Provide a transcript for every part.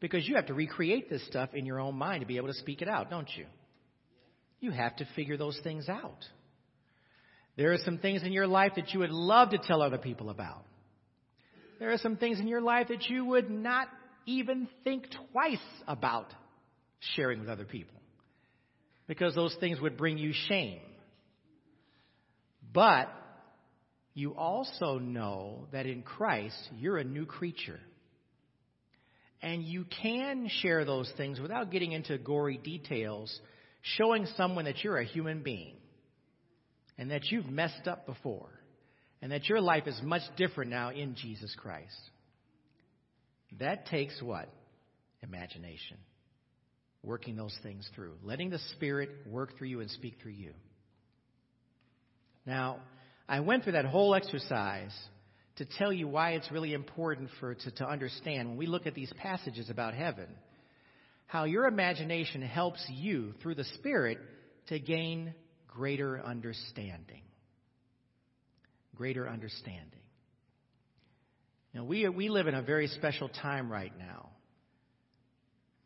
Because you have to recreate this stuff in your own mind to be able to speak it out, don't you? You have to figure those things out. There are some things in your life that you would love to tell other people about. There are some things in your life that you would not even think twice about sharing with other people because those things would bring you shame. But you also know that in Christ, you're a new creature. And you can share those things without getting into gory details, showing someone that you're a human being and that you've messed up before and that your life is much different now in Jesus Christ. That takes what? Imagination. Working those things through, letting the Spirit work through you and speak through you. Now, I went through that whole exercise to tell you why it's really important for to, to understand when we look at these passages about heaven, how your imagination helps you through the Spirit to gain greater understanding. Greater understanding. Now, we, we live in a very special time right now.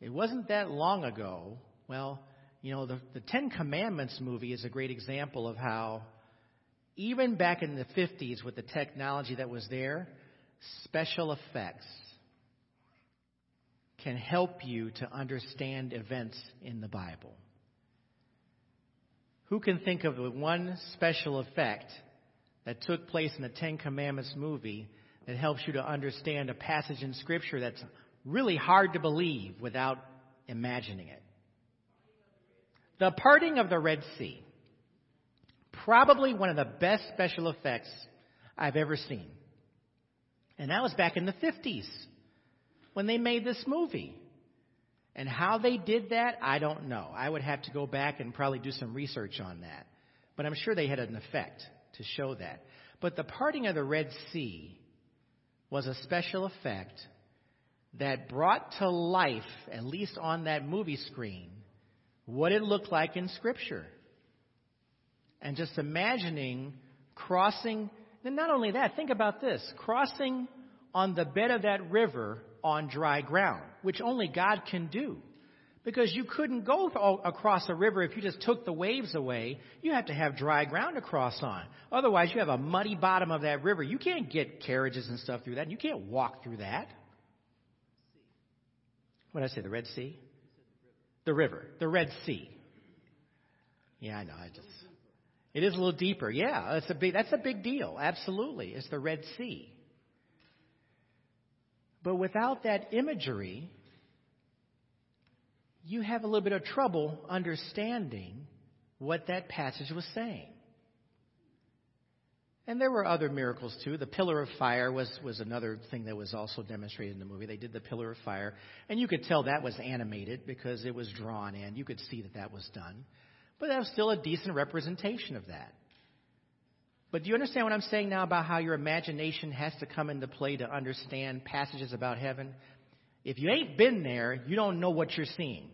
It wasn't that long ago. Well, you know, the, the Ten Commandments movie is a great example of how, even back in the 50s with the technology that was there, special effects can help you to understand events in the Bible. Who can think of the one special effect that took place in the Ten Commandments movie that helps you to understand a passage in Scripture that's really hard to believe without imagining it? The parting of the Red Sea. Probably one of the best special effects I've ever seen. And that was back in the 50s when they made this movie. And how they did that, I don't know. I would have to go back and probably do some research on that. But I'm sure they had an effect to show that. But the parting of the Red Sea was a special effect that brought to life, at least on that movie screen, what it looked like in Scripture. And just imagining crossing, and not only that, think about this crossing on the bed of that river on dry ground, which only God can do. Because you couldn't go across a river if you just took the waves away. You have to have dry ground to cross on. Otherwise, you have a muddy bottom of that river. You can't get carriages and stuff through that. You can't walk through that. What did I say? The Red Sea? The river. The Red Sea. Yeah, I know. I just. It is a little deeper. Yeah, that's a big. That's a big deal. Absolutely, it's the Red Sea. But without that imagery, you have a little bit of trouble understanding what that passage was saying. And there were other miracles too. The pillar of fire was, was another thing that was also demonstrated in the movie. They did the pillar of fire. And you could tell that was animated because it was drawn in. You could see that that was done. But that was still a decent representation of that. But do you understand what I'm saying now about how your imagination has to come into play to understand passages about heaven? If you ain't been there, you don't know what you're seeing.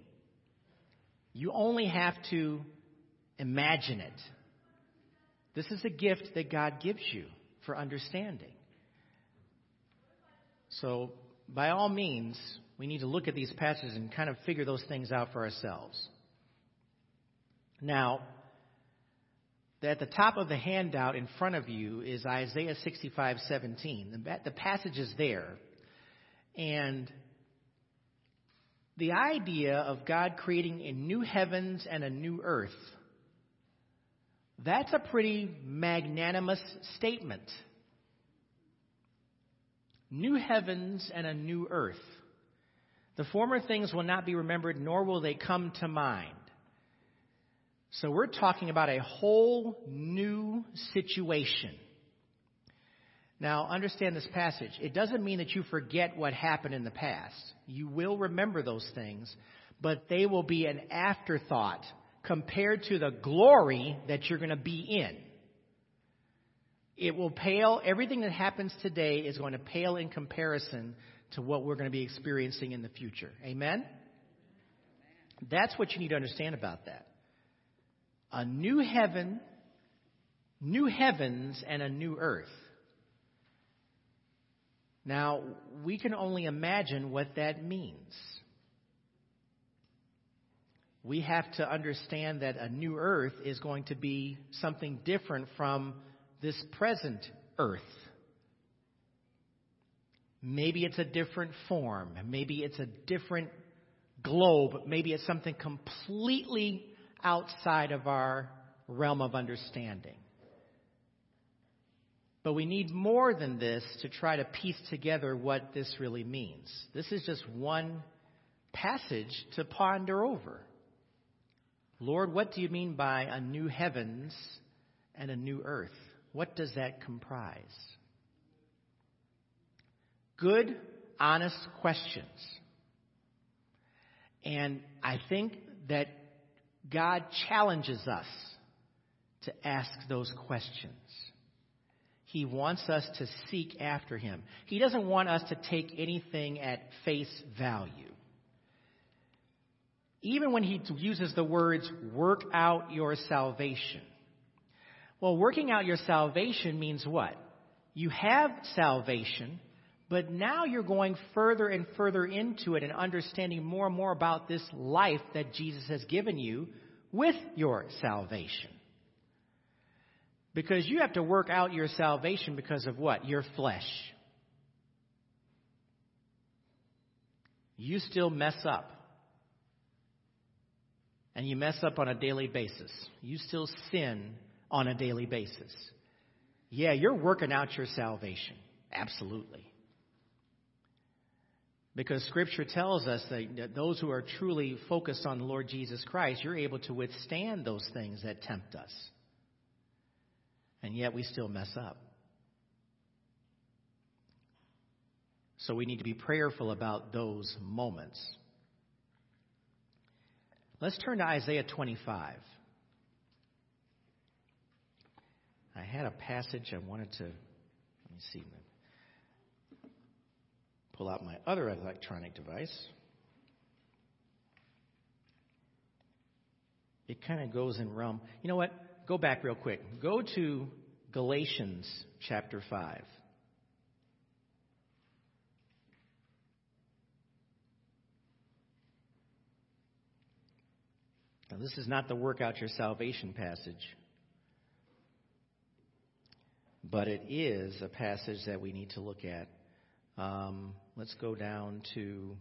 You only have to imagine it. This is a gift that God gives you for understanding. So, by all means, we need to look at these passages and kind of figure those things out for ourselves. Now, at the top of the handout in front of you is Isaiah 65:17. The, the passage is there. And the idea of God creating a new heavens and a new earth, that's a pretty magnanimous statement. New heavens and a new earth. The former things will not be remembered, nor will they come to mind. So we're talking about a whole new situation. Now, understand this passage. It doesn't mean that you forget what happened in the past. You will remember those things, but they will be an afterthought compared to the glory that you're going to be in. It will pale, everything that happens today is going to pale in comparison to what we're going to be experiencing in the future. Amen? That's what you need to understand about that a new heaven, new heavens, and a new earth. Now, we can only imagine what that means. We have to understand that a new earth is going to be something different from this present earth. Maybe it's a different form. Maybe it's a different globe. Maybe it's something completely outside of our realm of understanding. But we need more than this to try to piece together what this really means. This is just one passage to ponder over. Lord, what do you mean by a new heavens and a new earth? What does that comprise? Good, honest questions. And I think that God challenges us to ask those questions. He wants us to seek after Him. He doesn't want us to take anything at face value. Even when He uses the words, work out your salvation. Well, working out your salvation means what? You have salvation, but now you're going further and further into it and understanding more and more about this life that Jesus has given you with your salvation. Because you have to work out your salvation because of what? Your flesh. You still mess up. And you mess up on a daily basis. You still sin on a daily basis. Yeah, you're working out your salvation. Absolutely. Because Scripture tells us that those who are truly focused on the Lord Jesus Christ, you're able to withstand those things that tempt us. And yet we still mess up. So we need to be prayerful about those moments. Let's turn to Isaiah 25. I had a passage I wanted to, let me see pull out my other electronic device. It kind of goes in realm. You know what? Go back real quick. Go to Galatians chapter 5. Now, this is not the work out your salvation passage, but it is a passage that we need to look at um, let's go down to.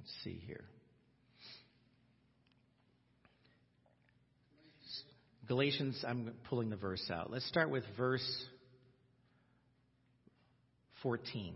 Let's see here. Galatians, I'm pulling the verse out. Let's start with verse 14.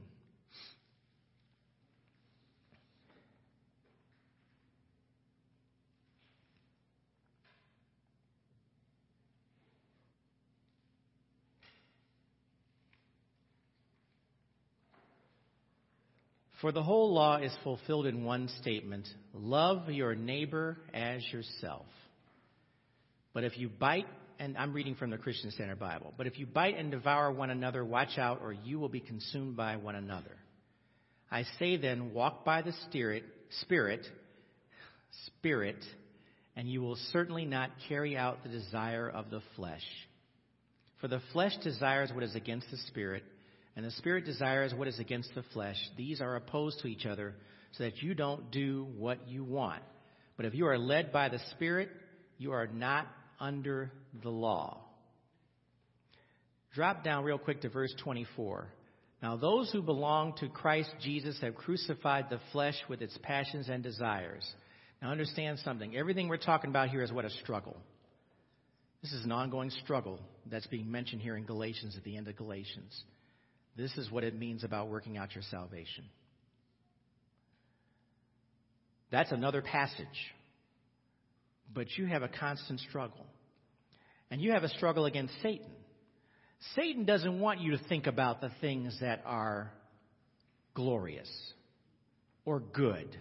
For the whole law is fulfilled in one statement love your neighbor as yourself. But if you bite, and I'm reading from the Christian Standard Bible, but if you bite and devour one another, watch out, or you will be consumed by one another. I say then, walk by the Spirit, Spirit, Spirit, and you will certainly not carry out the desire of the flesh. For the flesh desires what is against the Spirit and the Spirit desires what is against the flesh. These are opposed to each other, so that you don't do what you want. But if you are led by the Spirit, you are not under the law. Drop down real quick to verse 24. Now, those who belong to Christ Jesus have crucified the flesh with its passions and desires. Now, understand something. Everything we're talking about here is what a struggle. This is an ongoing struggle that's being mentioned here in Galatians at the end of Galatians. This is what it means about working out your salvation. That's another passage. But you have a constant struggle. And you have a struggle against Satan. Satan doesn't want you to think about the things that are glorious or good.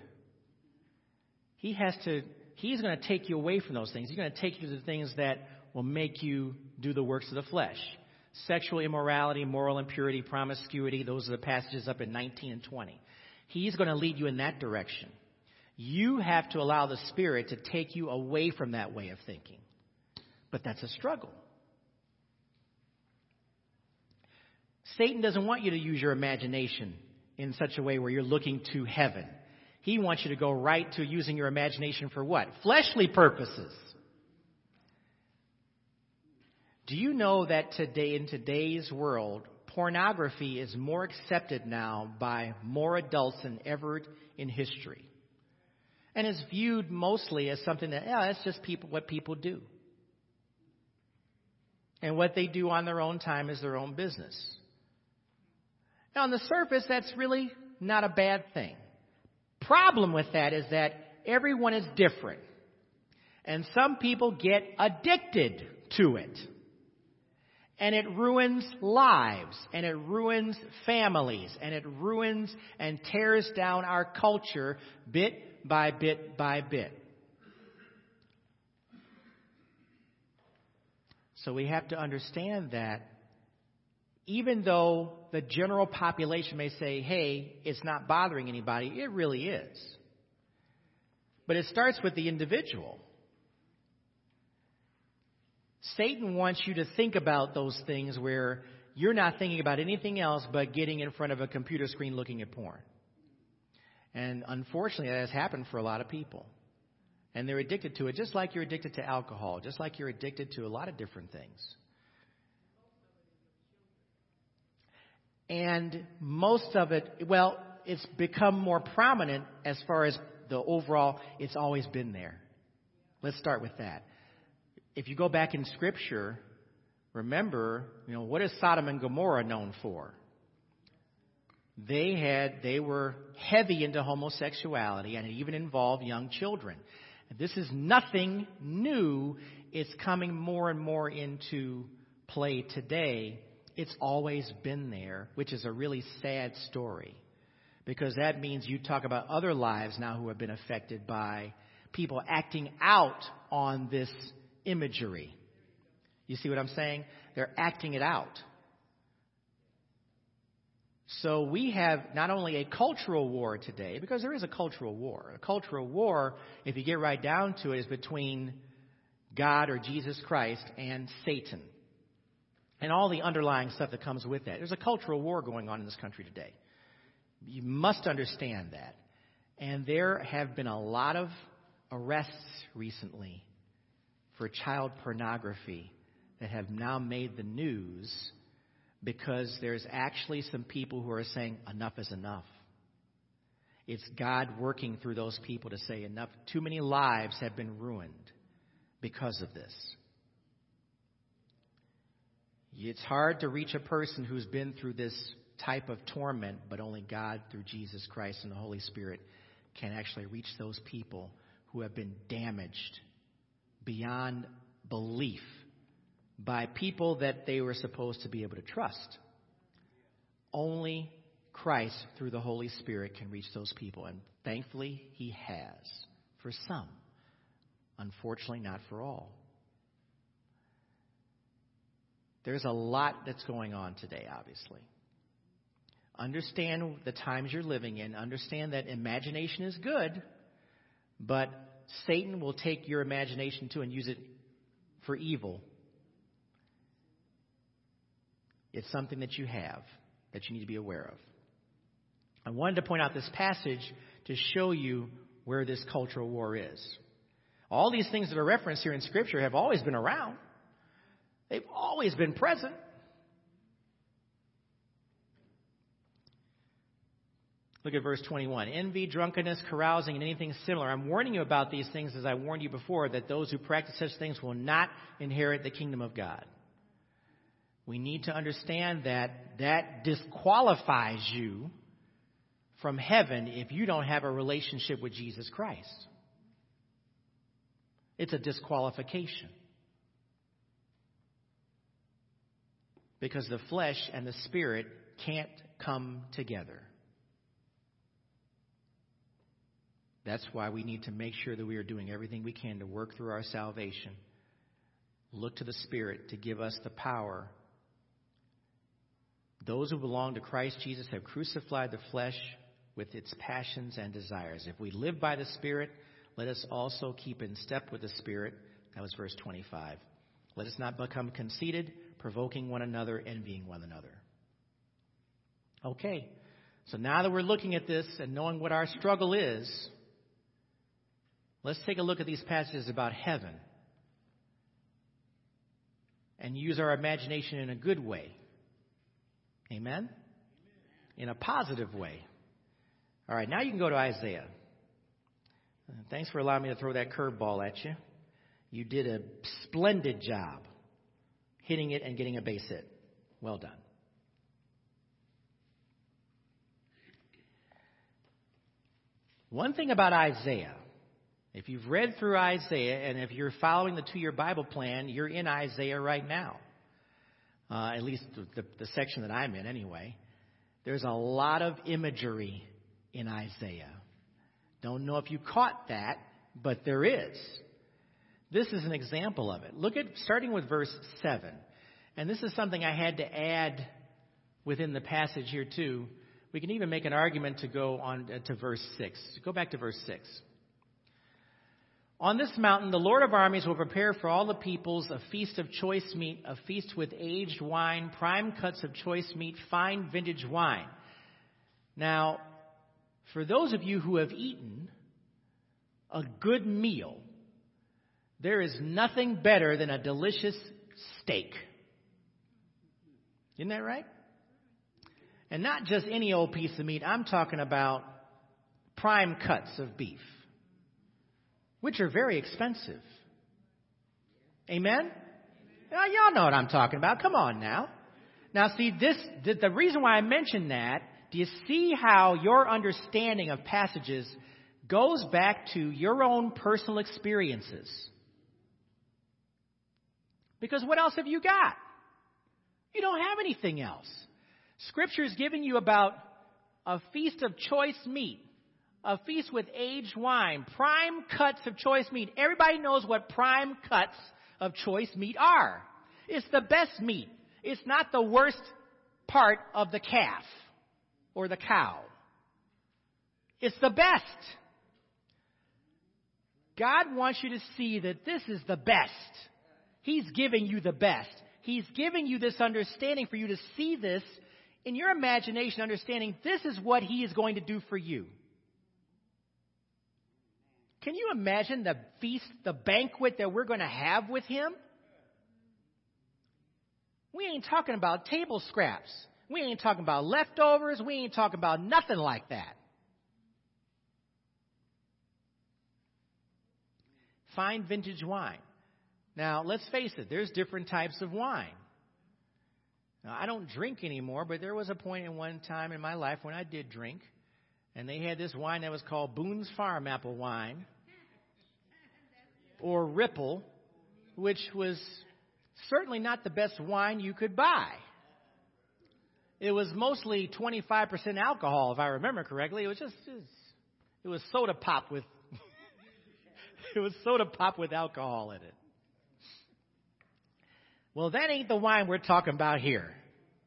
He has to, he's going to take you away from those things. He's going to take you to the things that will make you do the works of the flesh sexual immorality, moral impurity, promiscuity. Those are the passages up in 19 and 20. He's going to lead you in that direction. You have to allow the Spirit to take you away from that way of thinking. But that's a struggle. Satan doesn't want you to use your imagination in such a way where you're looking to heaven. He wants you to go right to using your imagination for what? Fleshly purposes. Do you know that today, in today's world, pornography is more accepted now by more adults than ever in history? And is viewed mostly as something that, yeah, it's just people, what people do. And what they do on their own time is their own business. Now, on the surface, that's really not a bad thing. Problem with that is that everyone is different. And some people get addicted to it. And it ruins lives, and it ruins families, and it ruins and tears down our culture bit by bit by bit. So we have to understand that even though the general population may say, hey, it's not bothering anybody, it really is. But it starts with the individual. Satan wants you to think about those things where you're not thinking about anything else but getting in front of a computer screen looking at porn. And unfortunately, that has happened for a lot of people. And they're addicted to it, just like you're addicted to alcohol, just like you're addicted to a lot of different things. And most of it, well, it's become more prominent as far as the overall, it's always been there. Let's start with that. If you go back in Scripture, remember, you know, what is Sodom and Gomorrah known for? They had, they were heavy into homosexuality and it even involved young children. This is nothing new. It's coming more and more into play today. It's always been there, which is a really sad story. Because that means you talk about other lives now who have been affected by people acting out on this imagery. You see what I'm saying? They're acting it out. So we have not only a cultural war today, because there is a cultural war. A cultural war, if you get right down to it, is between God or Jesus Christ and Satan. And all the underlying stuff that comes with that. There's a cultural war going on in this country today. You must understand that. And there have been a lot of arrests recently for child pornography that have now made the news because there's actually some people who are saying enough is enough. It's God working through those people to say enough. Too many lives have been ruined because of this. It's hard to reach a person who's been through this type of torment, but only God, through Jesus Christ and the Holy Spirit, can actually reach those people who have been damaged beyond belief by people that they were supposed to be able to trust. Only Christ, through the Holy Spirit, can reach those people. And thankfully, He has for some. Unfortunately, not for all. There's a lot that's going on today, obviously. Understand the times you're living in. Understand that imagination is good, but Satan will take your imagination too and use it for evil It's something that you have that you need to be aware of. I wanted to point out this passage to show you where this cultural war is. All these things that are referenced here in Scripture have always been around, they've always been present. Look at verse 21. Envy, drunkenness, carousing, and anything similar. I'm warning you about these things as I warned you before, that those who practice such things will not inherit the kingdom of God we need to understand that that disqualifies you from heaven if you don't have a relationship with Jesus Christ. It's a disqualification. Because the flesh and the spirit can't come together. That's why we need to make sure that we are doing everything we can to work through our salvation. Look to the Spirit to give us the power those who belong to Christ Jesus have crucified the flesh with its passions and desires. If we live by the Spirit, let us also keep in step with the Spirit. That was verse 25. Let us not become conceited, provoking one another, envying one another. Okay. So now that we're looking at this and knowing what our struggle is, let's take a look at these passages about heaven and use our imagination in a good way. Amen? In a positive way. All right, now you can go to Isaiah. Thanks for allowing me to throw that curveball at you. You did a splendid job hitting it and getting a base hit. Well done. One thing about Isaiah, if you've read through Isaiah and if you're following the two year Bible plan, you're in Isaiah right now. Uh, at least the, the, the section that I'm in, anyway. There's a lot of imagery in Isaiah. Don't know if you caught that, but there is. This is an example of it. Look at starting with verse 7. And this is something I had to add within the passage here, too. We can even make an argument to go on uh, to verse 6. Go back to verse 6. On this mountain, the Lord of armies will prepare for all the peoples a feast of choice meat, a feast with aged wine, prime cuts of choice meat, fine vintage wine. Now, for those of you who have eaten a good meal, there is nothing better than a delicious steak. Isn't that right? And not just any old piece of meat. I'm talking about prime cuts of beef, which are very expensive. Amen? Now, y'all know what I'm talking about. Come on now. Now, see, this, the, the reason why I mention that do you see how your understanding of passages goes back to your own personal experiences? Because what else have you got? You don't have anything else. Scripture is giving you about a feast of choice meat, a feast with aged wine, prime cuts of choice meat. Everybody knows what prime cuts of choice meat are. It's the best meat. It's not the worst part of the calf or the cow. It's the best. God wants you to see that this is the best. He's giving you the best. He's giving you this understanding for you to see this in your imagination, understanding this is what He is going to do for you. Can you imagine the feast, the banquet that we're going to have with Him? We ain't talking about table scraps. We ain't talking about leftovers. We ain't talking about nothing like that. Fine vintage wine. Now, let's face it, there's different types of wine. Now, I don't drink anymore, but there was a point in one time in my life when I did drink, and they had this wine that was called Boone's Farm Apple Wine, or Ripple, which was certainly not the best wine you could buy. It was mostly 25% alcohol, if I remember correctly. It was just, it was soda pop with, it was soda pop with alcohol in it. Well, that ain't the wine we're talking about here.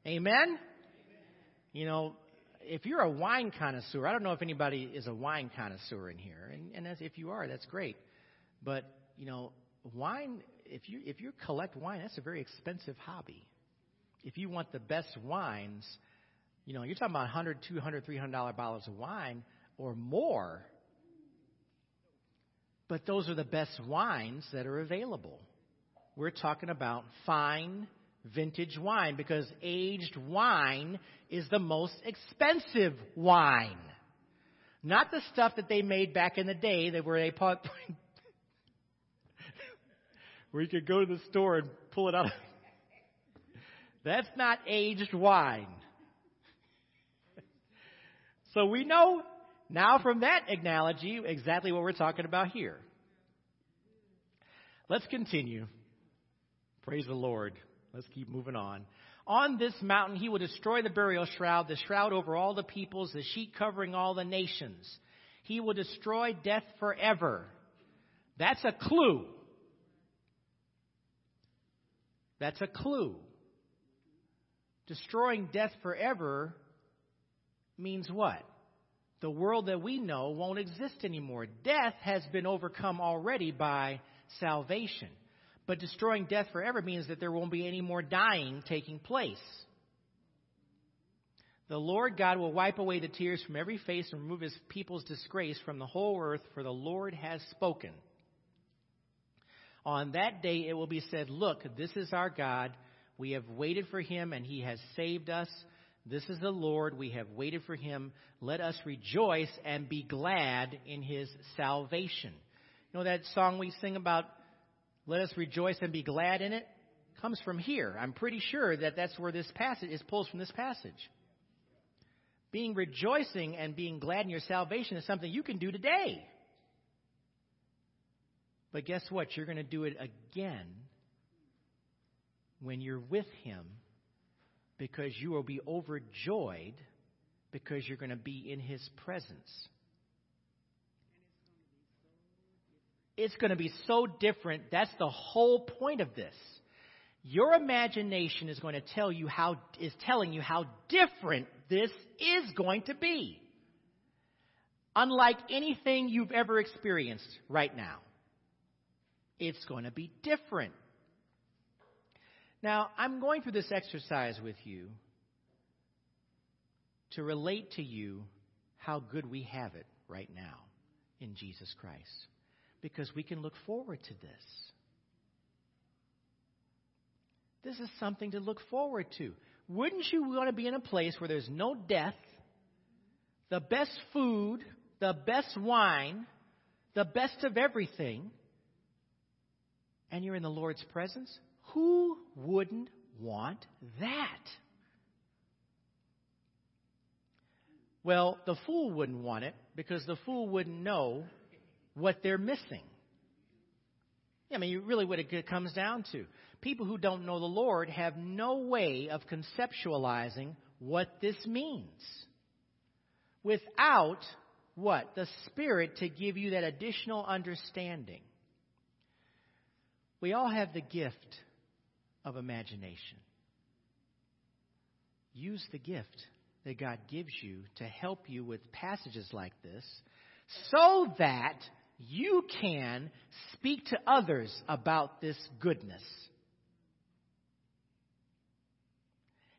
Amen? You know, if you're a wine connoisseur, I don't know if anybody is a wine connoisseur in here, and, and if you are, that's great. But you know, wine. If you if you collect wine, that's a very expensive hobby if you want the best wines, you know, you're talking about 100, 200, 300 dollar bottles of wine or more. But those are the best wines that are available. We're talking about fine vintage wine because aged wine is the most expensive wine. Not the stuff that they made back in the day that where they put where you could go to the store and pull it out that's not aged wine. so we know now from that analogy exactly what we're talking about here. Let's continue. Praise the Lord. Let's keep moving on. On this mountain he will destroy the burial shroud, the shroud over all the peoples, the sheet covering all the nations. He will destroy death forever. That's a clue. That's a clue. Destroying death forever means what? The world that we know won't exist anymore. Death has been overcome already by salvation. But destroying death forever means that there won't be any more dying taking place. The Lord God will wipe away the tears from every face and remove his people's disgrace from the whole earth, for the Lord has spoken. On that day it will be said, Look, this is our God. We have waited for him, and he has saved us. This is the Lord. We have waited for him. Let us rejoice and be glad in his salvation. You know that song we sing about, let us rejoice and be glad in it? Comes from here. I'm pretty sure that that's where this passage is pulled from this passage. Being rejoicing and being glad in your salvation is something you can do today. But guess what? You're going to do it again when you're with Him because you will be overjoyed because you're going to be in His presence. It's going to be so different. That's the whole point of this. Your imagination is going to tell you how is telling you how different this is going to be. Unlike anything you've ever experienced right now. It's going to be different. Now, I'm going through this exercise with you to relate to you how good we have it right now in Jesus Christ. Because we can look forward to this. This is something to look forward to. Wouldn't you want to be in a place where there's no death, the best food, the best wine, the best of everything, and you're in the Lord's presence? Who wouldn't want that? Well, the fool wouldn't want it because the fool wouldn't know what they're missing. I mean, really what it comes down to. People who don't know the Lord have no way of conceptualizing what this means. Without what? The Spirit to give you that additional understanding. We all have the gift of imagination. Use the gift that God gives you to help you with passages like this so that you can speak to others about this goodness.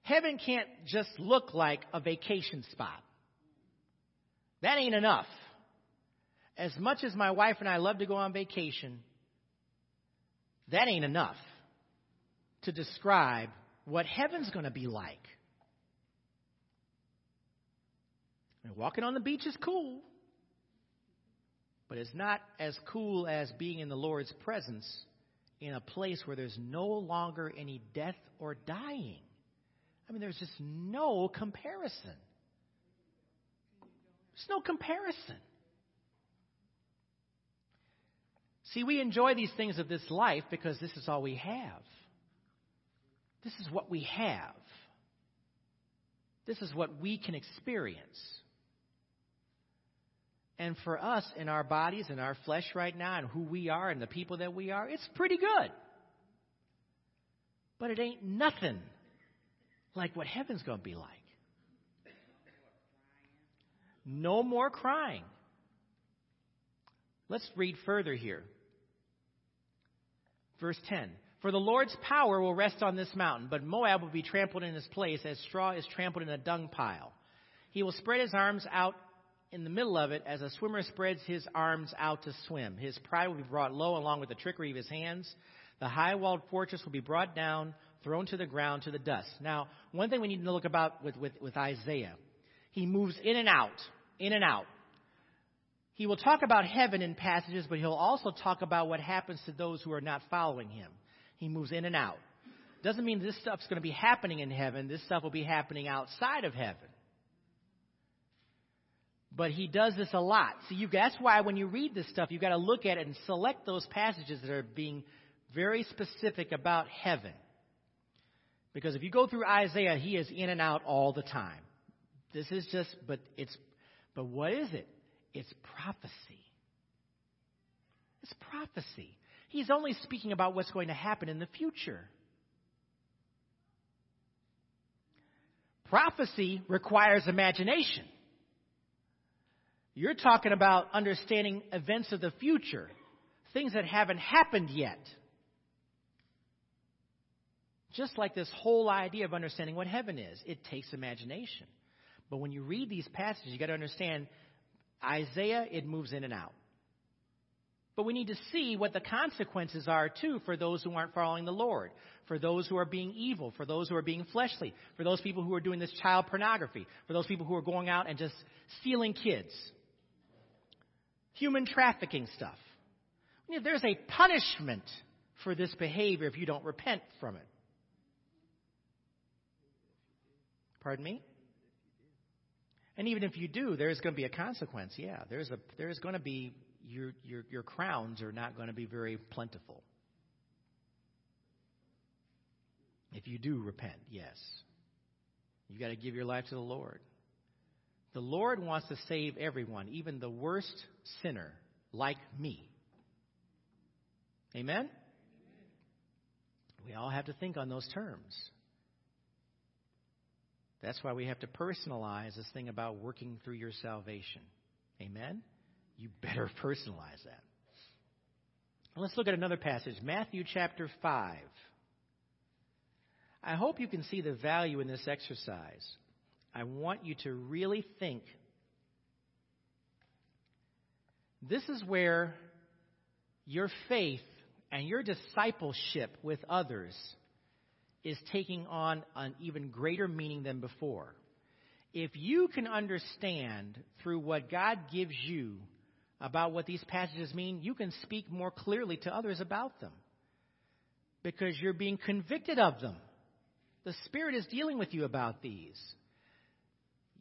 Heaven can't just look like a vacation spot. That ain't enough. As much as my wife and I love to go on vacation, that ain't enough to describe what heaven's going to be like. And walking on the beach is cool, but it's not as cool as being in the Lord's presence in a place where there's no longer any death or dying. I mean, there's just no comparison. There's no comparison. See, we enjoy these things of this life because this is all we have. This is what we have. This is what we can experience. And for us in our bodies and our flesh right now and who we are and the people that we are, it's pretty good. But it ain't nothing like what heaven's going to be like. No more crying. Let's read further here. Verse 10 For the Lord's power will rest on this mountain, but Moab will be trampled in his place as straw is trampled in a dung pile. He will spread his arms out in the middle of it as a swimmer spreads his arms out to swim. His pride will be brought low along with the trickery of his hands. The high walled fortress will be brought down, thrown to the ground, to the dust. Now, one thing we need to look about with, with, with Isaiah, he moves in and out, in and out. He will talk about heaven in passages, but he'll also talk about what happens to those who are not following him. He moves in and out. Doesn't mean this stuff's going to be happening in heaven. This stuff will be happening outside of heaven. But he does this a lot. So you, that's why when you read this stuff, you've got to look at it and select those passages that are being very specific about heaven. Because if you go through Isaiah, he is in and out all the time. This is just, but it's, but what is it? It's prophecy. It's prophecy. He's only speaking about what's going to happen in the future. Prophecy requires imagination. You're talking about understanding events of the future, things that haven't happened yet. Just like this whole idea of understanding what heaven is, it takes imagination. But when you read these passages, you got to understand Isaiah, it moves in and out. But we need to see what the consequences are, too, for those who aren't following the Lord, for those who are being evil, for those who are being fleshly, for those people who are doing this child pornography, for those people who are going out and just stealing kids, human trafficking stuff. There's a punishment for this behavior if you don't repent from it. Pardon me? And even if you do, there's going to be a consequence. Yeah, there's a there's going to be your your your crowns are not going to be very plentiful. If you do repent, yes. You got to give your life to the Lord. The Lord wants to save everyone, even the worst sinner like me. Amen? We all have to think on those terms. That's why we have to personalize this thing about working through your salvation. Amen? You better personalize that. Let's look at another passage, Matthew chapter 5. I hope you can see the value in this exercise. I want you to really think. This is where your faith and your discipleship with others is taking on an even greater meaning than before. If you can understand through what God gives you about what these passages mean, you can speak more clearly to others about them because you're being convicted of them. The Spirit is dealing with you about these.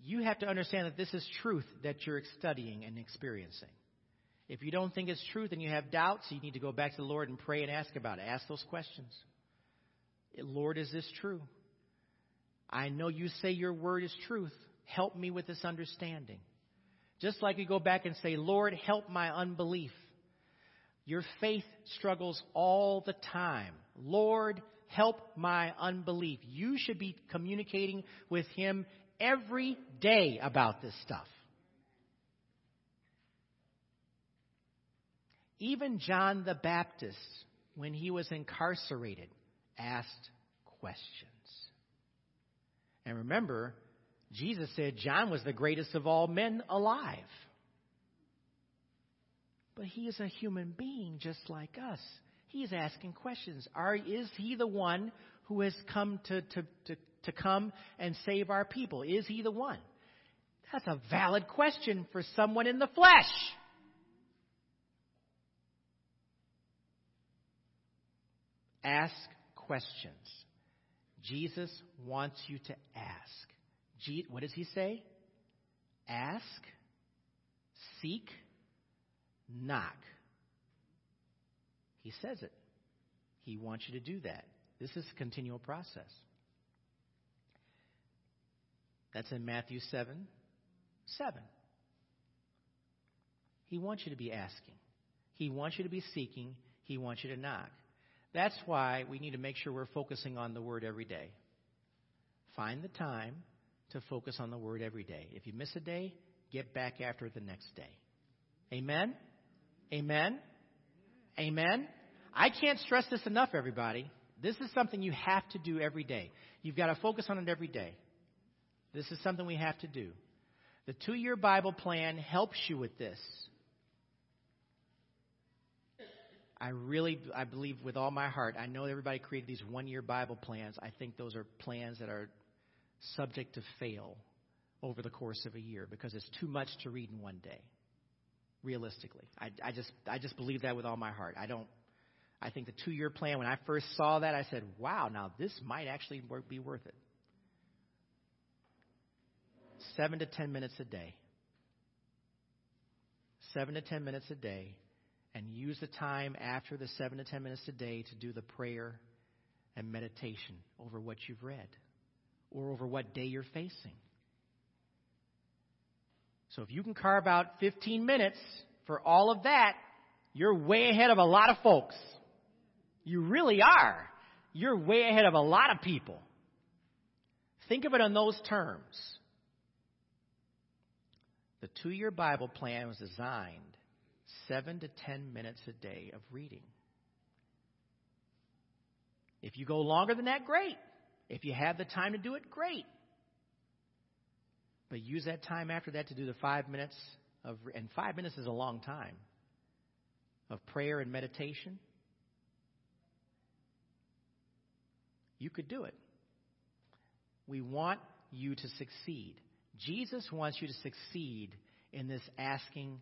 You have to understand that this is truth that you're studying and experiencing. If you don't think it's truth and you have doubts, you need to go back to the Lord and pray and ask about it. Ask those questions. Lord, is this true? I know you say your word is truth. Help me with this understanding. Just like you go back and say, Lord, help my unbelief. Your faith struggles all the time. Lord, help my unbelief. You should be communicating with Him every day about this stuff. Even John the Baptist, when he was incarcerated, asked questions. And remember, Jesus said John was the greatest of all men alive. But he is a human being just like us. He is asking questions. Are, is he the one who has come to, to, to, to come and save our people? Is he the one? That's a valid question for someone in the flesh. Ask questions. Jesus wants you to ask. What does he say? Ask, seek, knock. He says it. He wants you to do that. This is a continual process. That's in Matthew 7 7. He wants you to be asking. He wants you to be seeking. He wants you to knock. That's why we need to make sure we're focusing on the Word every day. Find the time to focus on the Word every day. If you miss a day, get back after the next day. Amen? Amen? Amen? I can't stress this enough, everybody. This is something you have to do every day. You've got to focus on it every day. This is something we have to do. The two year Bible plan helps you with this. I really, I believe with all my heart, I know everybody created these one year Bible plans. I think those are plans that are subject to fail over the course of a year because it's too much to read in one day. Realistically, I, I just, I just believe that with all my heart. I don't, I think the two year plan, when I first saw that, I said, wow, now this might actually be worth it. Seven to ten minutes a day. Seven to ten minutes a day and use the time after the seven to ten minutes a day to do the prayer and meditation over what you've read or over what day you're facing. So if you can carve out 15 minutes for all of that, you're way ahead of a lot of folks. You really are. You're way ahead of a lot of people. Think of it in those terms. The two year Bible plan was designed seven to ten minutes a day of reading. If you go longer than that, great. If you have the time to do it, great. But use that time after that to do the five minutes of, and five minutes is a long time, of prayer and meditation. You could do it. We want you to succeed. Jesus wants you to succeed in this asking,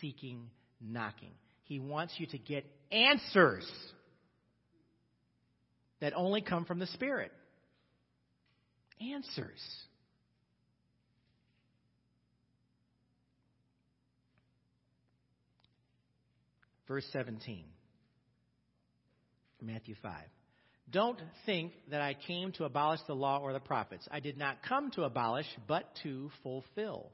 seeking, knocking. He wants you to get answers that only come from the Spirit. Answers. Verse 17, Matthew 5. Don't think that I came to abolish the law or the prophets. I did not come to abolish, but to fulfill.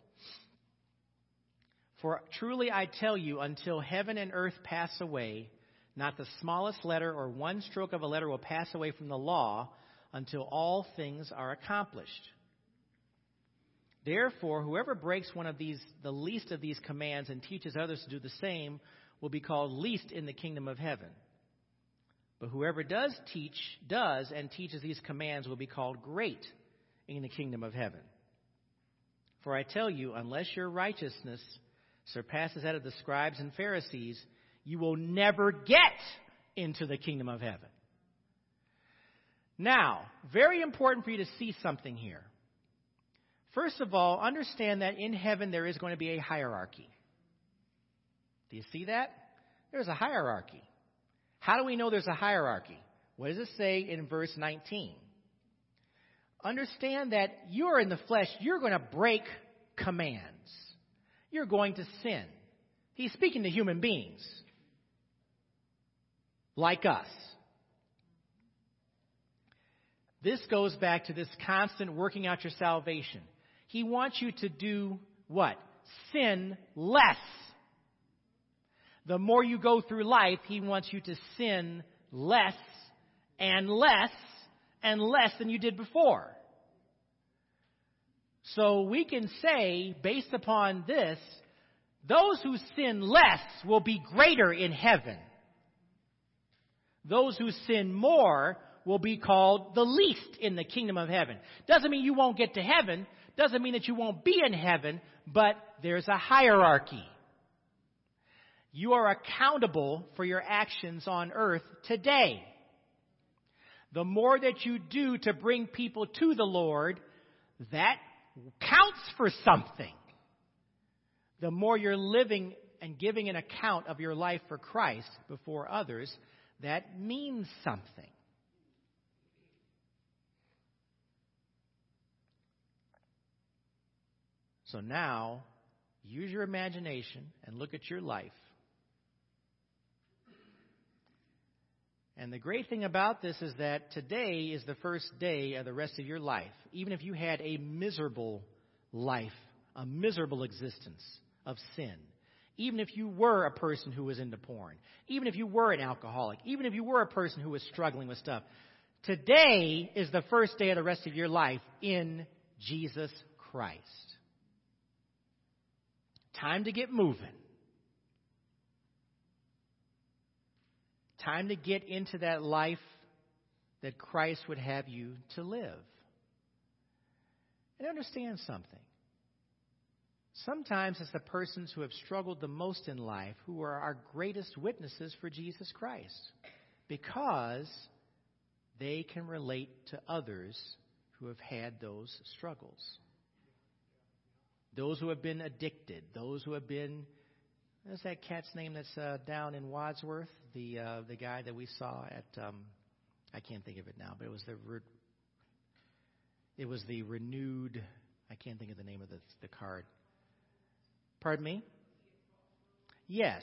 For truly I tell you, until heaven and earth pass away, not the smallest letter or one stroke of a letter will pass away from the law until all things are accomplished. Therefore, whoever breaks one of these, the least of these commands, and teaches others to do the same, will be called least in the kingdom of heaven. But whoever does teach, does, and teaches these commands will be called great in the kingdom of heaven. For I tell you, unless your righteousness surpasses that of the scribes and Pharisees, you will never get into the kingdom of heaven. Now, very important for you to see something here. First of all, understand that in heaven there is going to be a hierarchy. Do you see that? There's a hierarchy. How do we know there's a hierarchy? What does it say in verse 19? Understand that you're in the flesh, you're going to break commands. You're going to sin. He's speaking to human beings like us. This goes back to this constant working out your salvation. He wants you to do what? Sin less. The more you go through life, He wants you to sin less and less and less than you did before. So we can say, based upon this, those who sin less will be greater in heaven. Those who sin more will be called the least in the kingdom of heaven. Doesn't mean you won't get to heaven, doesn't mean that you won't be in heaven, but there's a hierarchy. You are accountable for your actions on earth today. The more that you do to bring people to the Lord, that counts for something. The more you're living and giving an account of your life for Christ before others, that means something. So now, use your imagination and look at your life And the great thing about this is that today is the first day of the rest of your life. Even if you had a miserable life, a miserable existence of sin, even if you were a person who was into porn, even if you were an alcoholic, even if you were a person who was struggling with stuff, today is the first day of the rest of your life in Jesus Christ. Time to get moving. Time to get into that life that Christ would have you to live. And understand something. Sometimes it's the persons who have struggled the most in life who are our greatest witnesses for Jesus Christ because they can relate to others who have had those struggles. Those who have been addicted, those who have been What's that cat's name that's uh, down in Wadsworth? The uh, the guy that we saw at um, I can't think of it now, but it was the re- it was the renewed. I can't think of the name of the the card. Pardon me. Yes.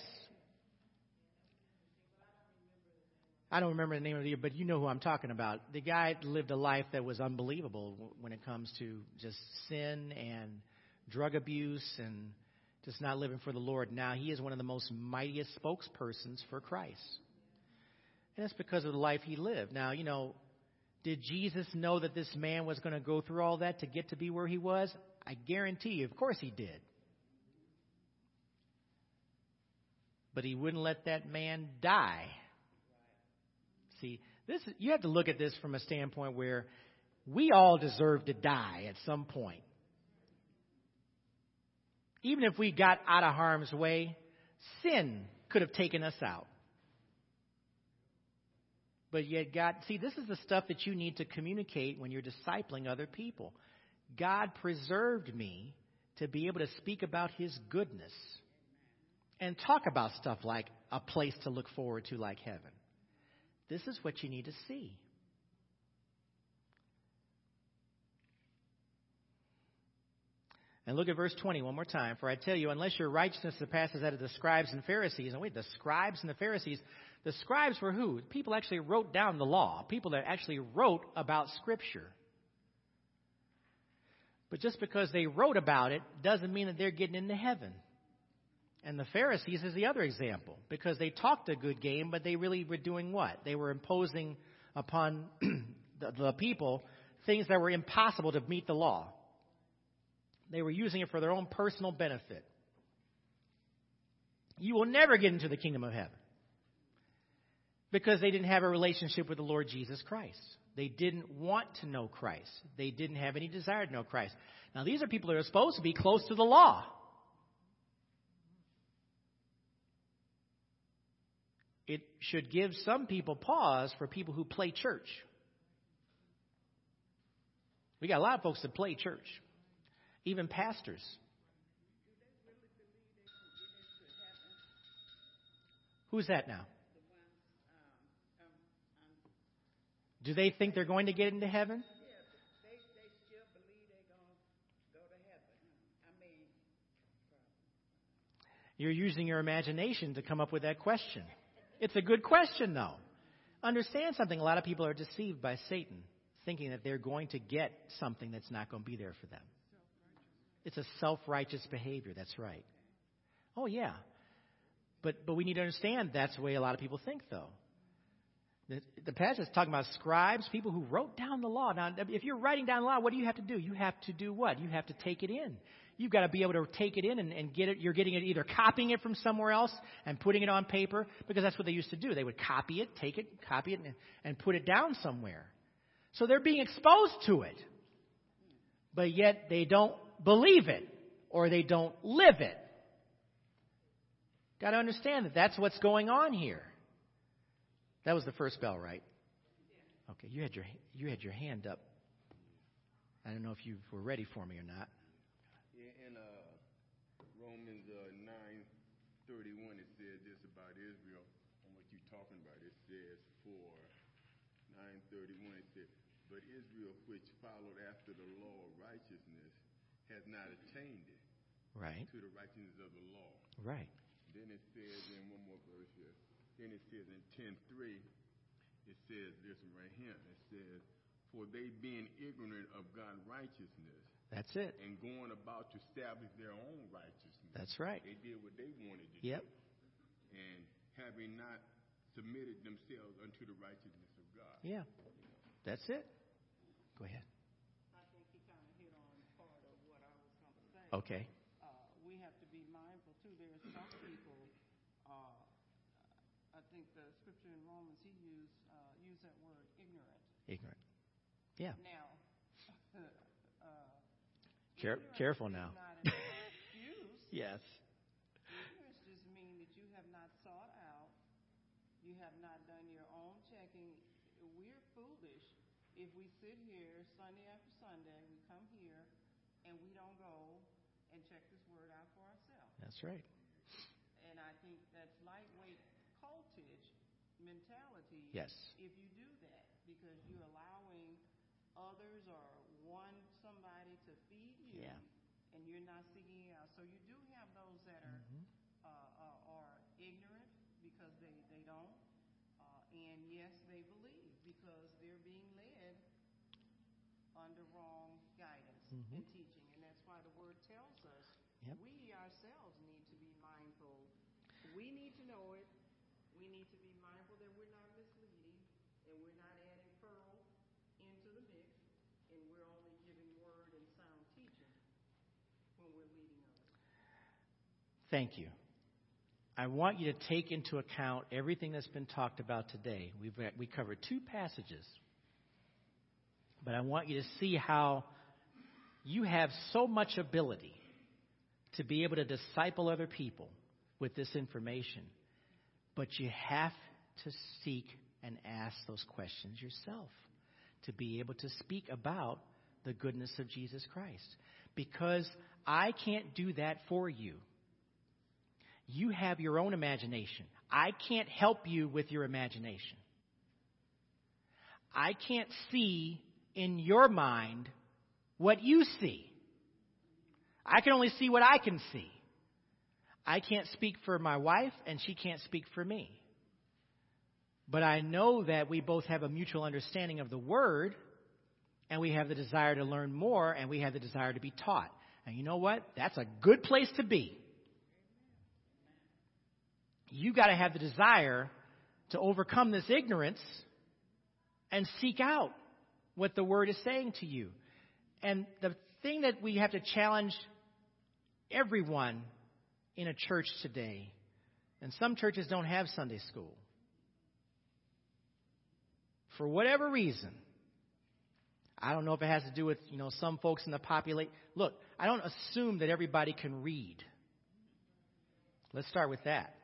I don't remember the name of the, but you know who I'm talking about. The guy lived a life that was unbelievable when it comes to just sin and drug abuse and just not living for the Lord. Now he is one of the most mightiest spokespersons for Christ. And it's because of the life he lived. Now, you know, did Jesus know that this man was going to go through all that to get to be where he was? I guarantee you, of course he did. But he wouldn't let that man die. See, this you have to look at this from a standpoint where we all deserve to die at some point. Even if we got out of harm's way, sin could have taken us out. But yet, God, see, this is the stuff that you need to communicate when you're discipling other people. God preserved me to be able to speak about His goodness and talk about stuff like a place to look forward to, like heaven. This is what you need to see. And look at verse 20 one more time. For I tell you, unless your righteousness surpasses that of the scribes and Pharisees, and wait, the scribes and the Pharisees, the scribes were who? People actually wrote down the law, people that actually wrote about Scripture. But just because they wrote about it doesn't mean that they're getting into heaven. And the Pharisees is the other example because they talked a good game, but they really were doing what? They were imposing upon the, the people things that were impossible to meet the law. They were using it for their own personal benefit. You will never get into the kingdom of heaven because they didn't have a relationship with the Lord Jesus Christ. They didn't want to know Christ. They didn't have any desire to know Christ. Now, these are people that are supposed to be close to the law. It should give some people pause for people who play church. We got a lot of folks that play church even pastors. Who's that now? Do they think they're going to get into heaven? You're using your imagination to come up with that question. It's a good question, though. Understand something. A lot of people are deceived by Satan, thinking that they're going to get something that's not going to be there for them. It's a self righteous behavior. That's right. Oh, yeah. But, but we need to understand that's the way a lot of people think, though. The, the passage is talking about scribes, people who wrote down the law. Now, if you're writing down the law, what do you have to do? You have to do what? You have to take it in. You've got to be able to take it in and, and get it. You're getting it either copying it from somewhere else and putting it on paper, because that's what they used to do. They would copy it, take it, copy it, and, and put it down somewhere. So they're being exposed to it. But yet they don't believe it or they don't live it. Got to understand that that's what's going on here. That was the first bell, right? Okay, you had your you had your hand up. I don't know if you were ready for me or not. Yeah, In uh, Romans uh, nine thirty one, it says this about Israel and what you're talking about. It says for nine thirty one, it says, "But Israel, which followed after the law of righteousness, has not attained it right. to the righteousness of the law. Right. Then it says in one more verse here. Then it says in 10.3, it says this right here. It says, For they being ignorant of God's righteousness. That's it. And going about to establish their own righteousness. That's right. They did what they wanted to yep. do. And having not submitted themselves unto the righteousness of God. Yeah. That's it. Go ahead. Okay. Uh, we have to be mindful too. There are some people. Uh, I think the scripture in Romans he used uh, used that word ignorant. Ignorant. Yeah. Now. Care- careful now. yes. Ignorance just means that you have not sought out. You have not done your own checking. We're foolish if we sit here Sunday after Sunday. We come here and we don't go and check this word out for ourselves. That's right. And I think that's lightweight cultage mentality. Yes. If you do that, because you're allowing others or one somebody to feed you, yeah. and you're not seeking out. So you do have those that are mm-hmm. uh, uh, are ignorant because they they don't, uh, and yes, they believe because they're being led under wrong guidance mm-hmm. and teaching why the word tells us yep. we ourselves need to be mindful. We need to know it. We need to be mindful that we're not misleading and we're not adding pearl into the mix and we're only giving word and sound teaching when we're leading others. Thank you. I want you to take into account everything that's been talked about today. We've we covered two passages, but I want you to see how you have so much ability to be able to disciple other people with this information. But you have to seek and ask those questions yourself to be able to speak about the goodness of Jesus Christ. Because I can't do that for you. You have your own imagination. I can't help you with your imagination. I can't see in your mind what you see. I can only see what I can see. I can't speak for my wife, and she can't speak for me. But I know that we both have a mutual understanding of the Word, and we have the desire to learn more, and we have the desire to be taught. And you know what? That's a good place to be. You got to have the desire to overcome this ignorance and seek out what the Word is saying to you. And the thing that we have to challenge everyone in a church today, and some churches don't have Sunday school. For whatever reason, I don't know if it has to do with, you know, some folks in the population. Look, I don't assume that everybody can read. Let's start with that.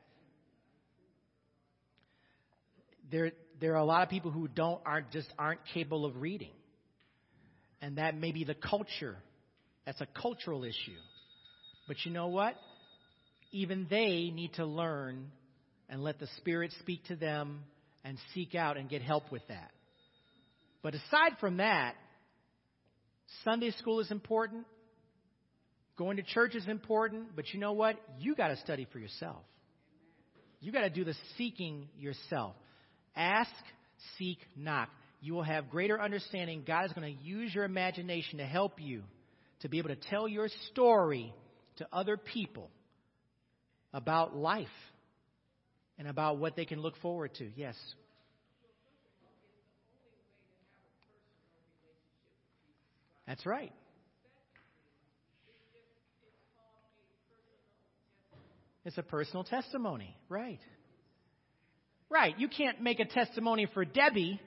There, there are a lot of people who don't aren't just aren't capable of reading. And that may be the culture. That's a cultural issue. But you know what? Even they need to learn and let the Spirit speak to them and seek out and get help with that. But aside from that, Sunday school is important. Going to church is important. But you know what? You got to study for yourself. You got to do the seeking yourself. Ask, seek, knock. You will have greater understanding. God is going to use your imagination to help you to be able to tell your story to other people about life and about what they can look forward to. Yes. That's right. It's a personal testimony, right? Right. You can't make a testimony for Debbie.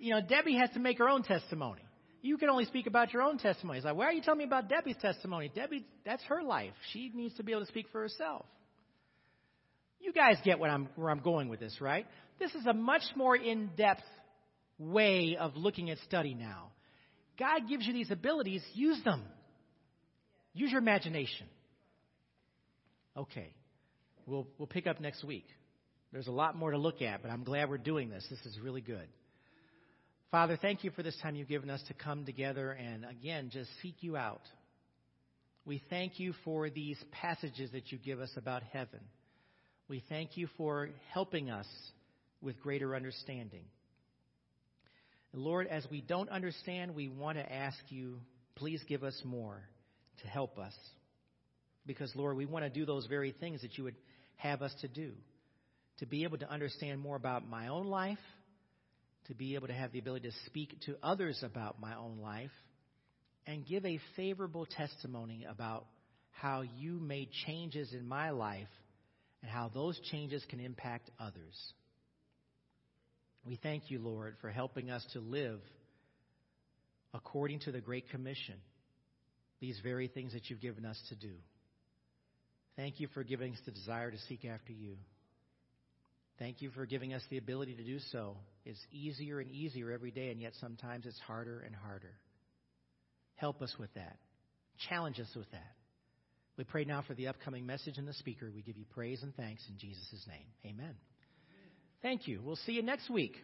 You know, Debbie has to make her own testimony. You can only speak about your own testimony. It's like, why are you telling me about Debbie's testimony? Debbie, that's her life. She needs to be able to speak for herself. You guys get what I'm, where I'm going with this, right? This is a much more in depth way of looking at study now. God gives you these abilities, use them. Use your imagination. Okay. We'll, we'll pick up next week. There's a lot more to look at, but I'm glad we're doing this. This is really good. Father, thank you for this time you've given us to come together and again just seek you out. We thank you for these passages that you give us about heaven. We thank you for helping us with greater understanding. Lord, as we don't understand, we want to ask you, please give us more to help us. Because, Lord, we want to do those very things that you would have us to do. To be able to understand more about my own life, to be able to have the ability to speak to others about my own life, and give a favorable testimony about how you made changes in my life and how those changes can impact others. We thank you, Lord, for helping us to live according to the Great Commission, these very things that you've given us to do. Thank you for giving us the desire to seek after you. Thank you for giving us the ability to do so. It's easier and easier every day, and yet sometimes it's harder and harder. Help us with that. Challenge us with that. We pray now for the upcoming message and the speaker. We give you praise and thanks in Jesus' name. Amen. Thank you. We'll see you next week.